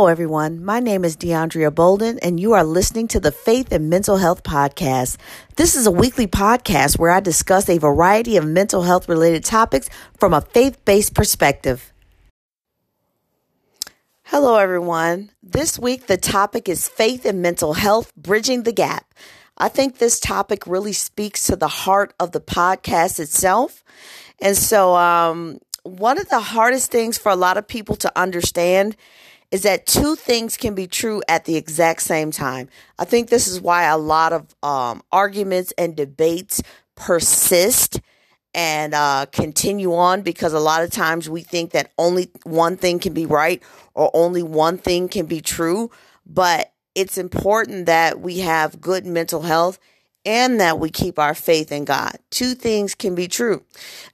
Hello, everyone. My name is DeAndrea Bolden, and you are listening to the Faith and Mental Health Podcast. This is a weekly podcast where I discuss a variety of mental health related topics from a faith based perspective. Hello, everyone. This week, the topic is faith and mental health, bridging the gap. I think this topic really speaks to the heart of the podcast itself. And so, um, one of the hardest things for a lot of people to understand is that two things can be true at the exact same time. I think this is why a lot of um, arguments and debates persist and uh, continue on because a lot of times we think that only one thing can be right or only one thing can be true. But it's important that we have good mental health and that we keep our faith in God. Two things can be true.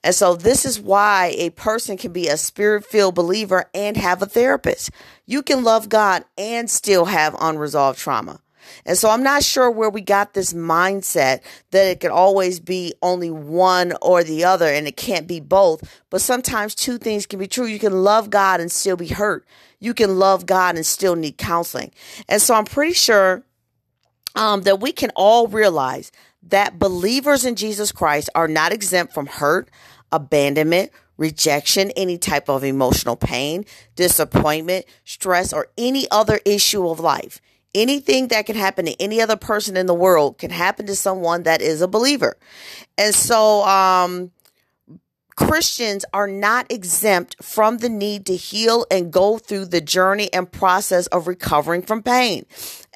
And so this is why a person can be a spirit filled believer and have a therapist. You can love God and still have unresolved trauma. And so I'm not sure where we got this mindset that it could always be only one or the other and it can't be both. But sometimes two things can be true. You can love God and still be hurt. You can love God and still need counseling. And so I'm pretty sure um, that we can all realize that believers in Jesus Christ are not exempt from hurt, abandonment, rejection, any type of emotional pain, disappointment, stress, or any other issue of life. Anything that can happen to any other person in the world can happen to someone that is a believer. And so, um, Christians are not exempt from the need to heal and go through the journey and process of recovering from pain.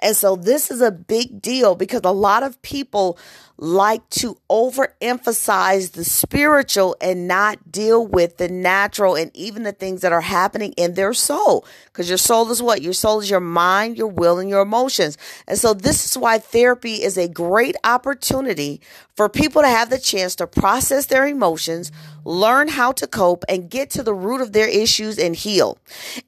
And so this is a big deal because a lot of people like to overemphasize the spiritual and not deal with the natural and even the things that are happening in their soul. Because your soul is what? Your soul is your mind, your will, and your emotions. And so this is why therapy is a great opportunity for people to have the chance to process their emotions, learn how to cope, and get to the root of their issues and heal.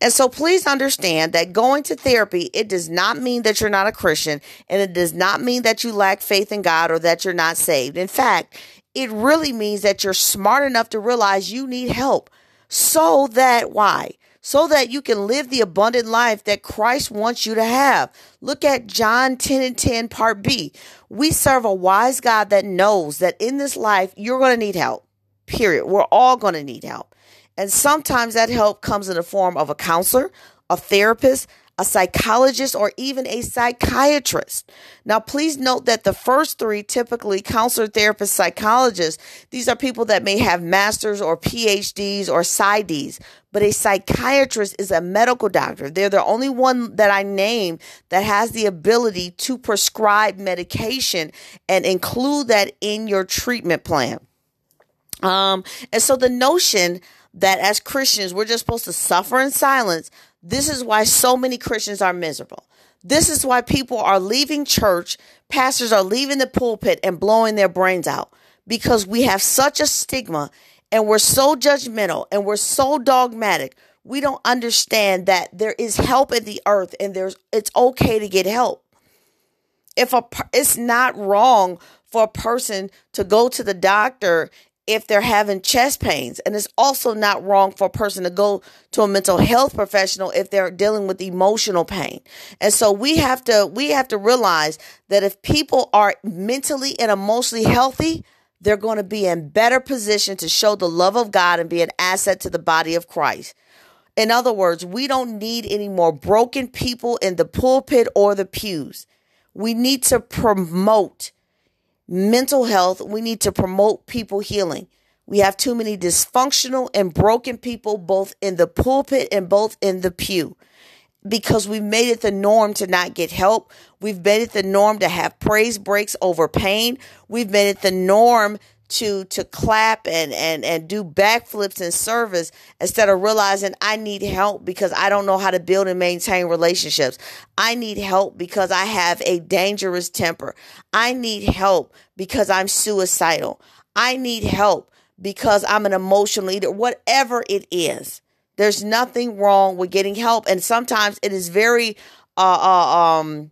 And so please understand that going to therapy, it does not mean that you're not a Christian and it does not mean that you lack faith in God or that you're not saved. In fact, it really means that you're smart enough to realize you need help so that why? So that you can live the abundant life that Christ wants you to have. Look at John 10 and 10 part B. We serve a wise God that knows that in this life you're going to need help. Period. We're all going to need help. And sometimes that help comes in the form of a counselor, a therapist, a psychologist, or even a psychiatrist. Now, please note that the first three, typically counselor, therapist, psychologist, these are people that may have masters or PhDs or PsyDs, but a psychiatrist is a medical doctor. They're the only one that I name that has the ability to prescribe medication and include that in your treatment plan. Um, and so the notion that as Christians, we're just supposed to suffer in silence this is why so many Christians are miserable. This is why people are leaving church, pastors are leaving the pulpit and blowing their brains out because we have such a stigma and we're so judgmental and we're so dogmatic. We don't understand that there is help in the earth and there's it's okay to get help. If a it's not wrong for a person to go to the doctor if they're having chest pains. And it's also not wrong for a person to go to a mental health professional if they're dealing with emotional pain. And so we have to we have to realize that if people are mentally and emotionally healthy, they're going to be in better position to show the love of God and be an asset to the body of Christ. In other words, we don't need any more broken people in the pulpit or the pews. We need to promote mental health, we need to promote people healing. We have too many dysfunctional and broken people, both in the pulpit and both in the pew, because we've made it the norm to not get help. We've made it the norm to have praise breaks over pain. We've made it the norm to to clap and and and do backflips in service instead of realizing I need help because I don't know how to build and maintain relationships. I need help because I have a dangerous temper. I need help because I'm suicidal. I need help because I'm an emotional leader. Whatever it is, there's nothing wrong with getting help, and sometimes it is very uh, uh um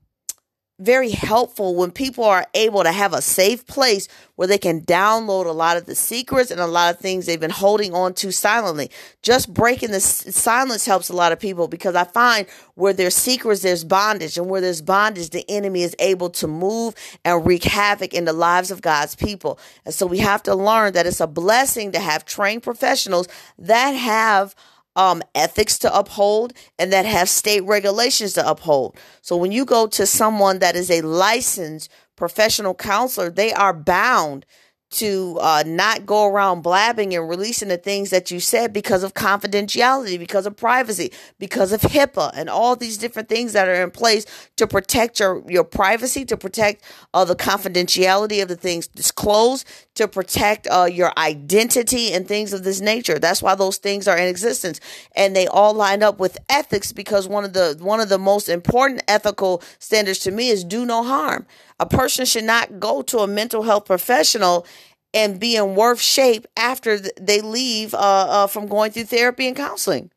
very helpful when people are able to have a safe place where they can download a lot of the secrets and a lot of things they've been holding on to silently. Just breaking the silence helps a lot of people because I find where there's secrets, there's bondage, and where there's bondage, the enemy is able to move and wreak havoc in the lives of God's people. And so we have to learn that it's a blessing to have trained professionals that have um, ethics to uphold and that have state regulations to uphold. So when you go to someone that is a licensed professional counselor, they are bound to uh, not go around blabbing and releasing the things that you said because of confidentiality, because of privacy, because of HIPAA, and all these different things that are in place to protect your, your privacy, to protect uh, the confidentiality of the things disclosed, to protect uh, your identity and things of this nature. That's why those things are in existence, and they all line up with ethics because one of the one of the most important ethical standards to me is do no harm. A person should not go to a mental health professional and be in worse shape after they leave uh, uh, from going through therapy and counseling.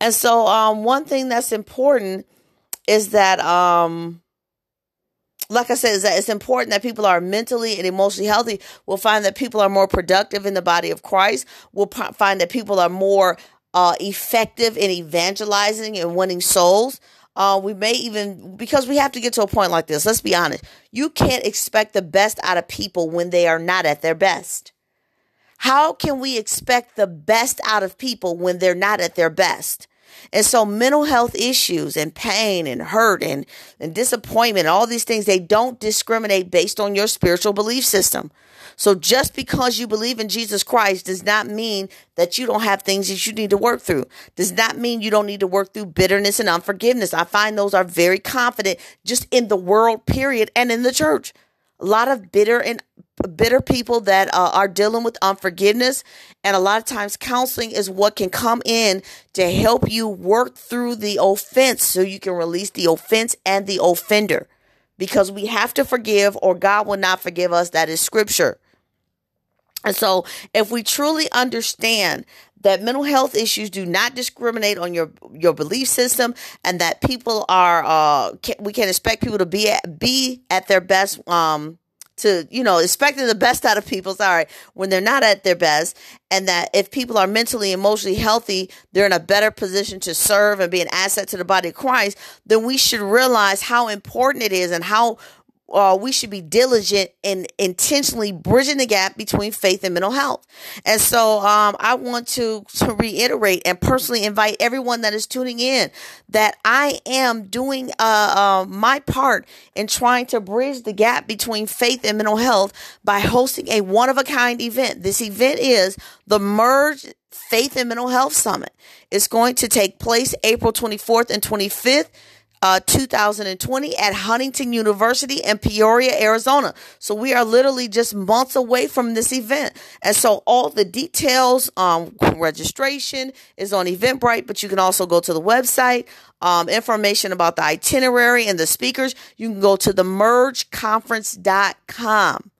And so, um, one thing that's important is that, um, like I said, is that it's important that people are mentally and emotionally healthy. We'll find that people are more productive in the body of Christ. We'll find that people are more uh, effective in evangelizing and winning souls. Uh, we may even, because we have to get to a point like this, let's be honest. You can't expect the best out of people when they are not at their best. How can we expect the best out of people when they're not at their best? And so mental health issues and pain and hurt and, and disappointment, all these things, they don't discriminate based on your spiritual belief system. So just because you believe in Jesus Christ does not mean that you don't have things that you need to work through. Does not mean you don't need to work through bitterness and unforgiveness. I find those are very confident just in the world, period, and in the church. A lot of bitter and bitter people that uh, are dealing with unforgiveness. And a lot of times, counseling is what can come in to help you work through the offense so you can release the offense and the offender. Because we have to forgive, or God will not forgive us. That is scripture. And so, if we truly understand that mental health issues do not discriminate on your your belief system, and that people are, uh, can, we can expect people to be at, be at their best, um, to you know, expecting the best out of people. Sorry, when they're not at their best, and that if people are mentally, emotionally healthy, they're in a better position to serve and be an asset to the body of Christ. Then we should realize how important it is and how uh, we should be diligent in intentionally bridging the gap between faith and mental health. And so um, I want to, to reiterate and personally invite everyone that is tuning in that I am doing uh, uh, my part in trying to bridge the gap between faith and mental health by hosting a one of a kind event. This event is the Merge Faith and Mental Health Summit. It's going to take place April 24th and 25th uh, 2020 at Huntington University in Peoria, Arizona. So we are literally just months away from this event. And so all the details, um, registration is on Eventbrite, but you can also go to the website. Um, information about the itinerary and the speakers, you can go to the mergeconference.com.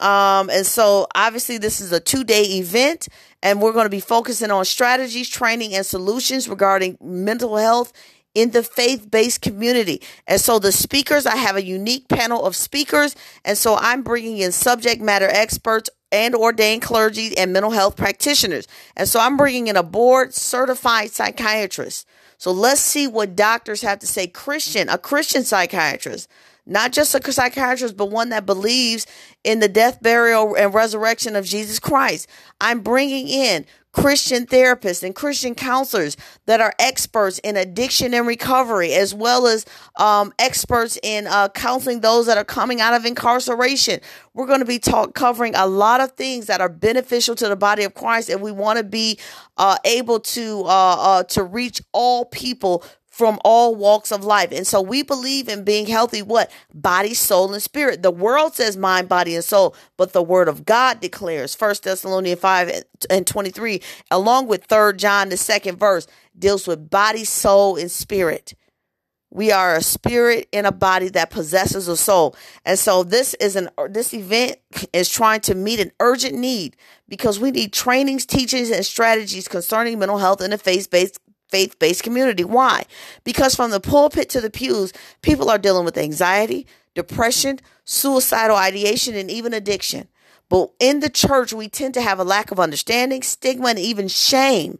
Um, and so obviously this is a two day event and we're going to be focusing on strategies, training, and solutions regarding mental health in the faith based community. And so the speakers, I have a unique panel of speakers. And so I'm bringing in subject matter experts and ordained clergy and mental health practitioners. And so I'm bringing in a board certified psychiatrist. So let's see what doctors have to say. Christian, a Christian psychiatrist, not just a psychiatrist, but one that believes in the death, burial, and resurrection of Jesus Christ. I'm bringing in Christian therapists and Christian counselors that are experts in addiction and recovery, as well as um, experts in uh, counseling those that are coming out of incarceration. We're going to be talk, covering a lot of things that are beneficial to the body of Christ, and we want to be uh, able to uh, uh to reach all people from all walks of life. And so we believe in being healthy, what? Body, soul, and spirit. The world says mind, body, and soul, but the word of God declares, First Thessalonians 5 and 23, along with Third John, the second verse, deals with body, soul, and spirit. We are a spirit in a body that possesses a soul. And so this is an this event is trying to meet an urgent need because we need trainings, teachings, and strategies concerning mental health in a faith-based faith based community. Why? Because from the pulpit to the pews, people are dealing with anxiety, depression, suicidal ideation, and even addiction. But in the church, we tend to have a lack of understanding, stigma, and even shame.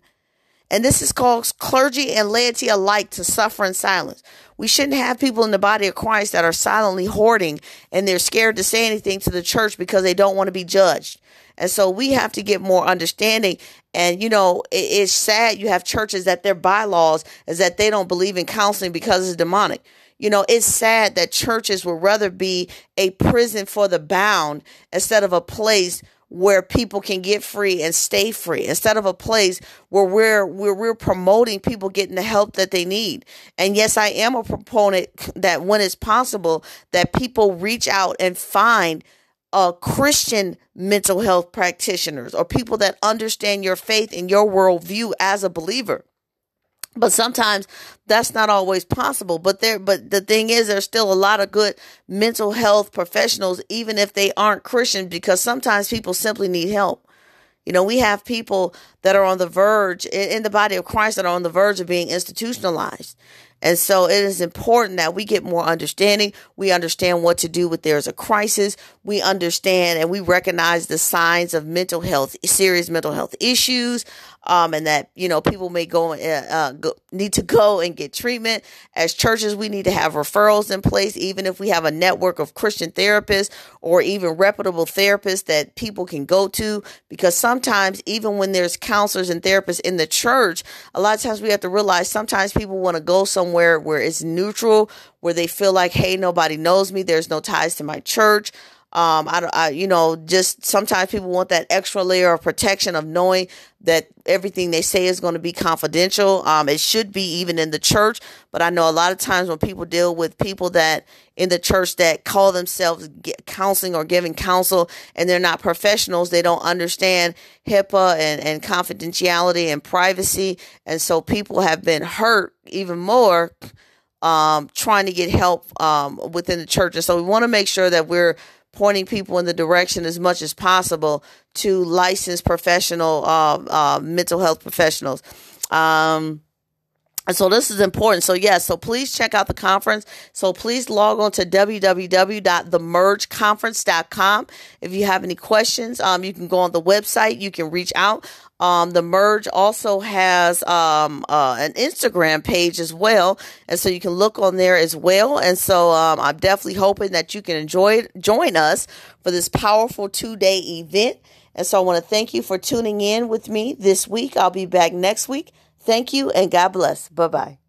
And this is called clergy and laity alike to suffer in silence. We shouldn't have people in the body of Christ that are silently hoarding and they're scared to say anything to the church because they don't want to be judged. And so we have to get more understanding. And, you know, it, it's sad you have churches that their bylaws is that they don't believe in counseling because it's demonic. You know, it's sad that churches would rather be a prison for the bound instead of a place where people can get free and stay free instead of a place where we're where we're promoting people getting the help that they need. And yes, I am a proponent that when it's possible that people reach out and find uh, Christian mental health practitioners or people that understand your faith and your worldview as a believer. But sometimes that's not always possible. But there, but the thing is, there's still a lot of good mental health professionals, even if they aren't Christian, because sometimes people simply need help. You know, we have people that are on the verge in the body of Christ that are on the verge of being institutionalized. And so it is important that we get more understanding. We understand what to do when there's a crisis. We understand and we recognize the signs of mental health, serious mental health issues, um, and that you know people may go, uh, uh, go need to go and get treatment. As churches, we need to have referrals in place, even if we have a network of Christian therapists or even reputable therapists that people can go to. Because sometimes, even when there's counselors and therapists in the church, a lot of times we have to realize sometimes people want to go somewhere where it's neutral, where they feel like, hey, nobody knows me. There's no ties to my church. Um, I, I, you know, just sometimes people want that extra layer of protection of knowing that everything they say is going to be confidential. Um, it should be even in the church, but I know a lot of times when people deal with people that in the church that call themselves counseling or giving counsel and they're not professionals, they don't understand HIPAA and, and confidentiality and privacy. And so people have been hurt even more um, trying to get help um, within the church. And so we want to make sure that we're pointing people in the direction as much as possible to licensed professional uh, uh, mental health professionals. Um, and so this is important. So yes, yeah, so please check out the conference. So please log on to www.themergeconference.com. If you have any questions, um, you can go on the website. You can reach out. Um, the merge also has um, uh, an Instagram page as well, and so you can look on there as well. And so um, I'm definitely hoping that you can enjoy join us for this powerful two day event. And so I want to thank you for tuning in with me this week. I'll be back next week. Thank you and God bless. Bye bye.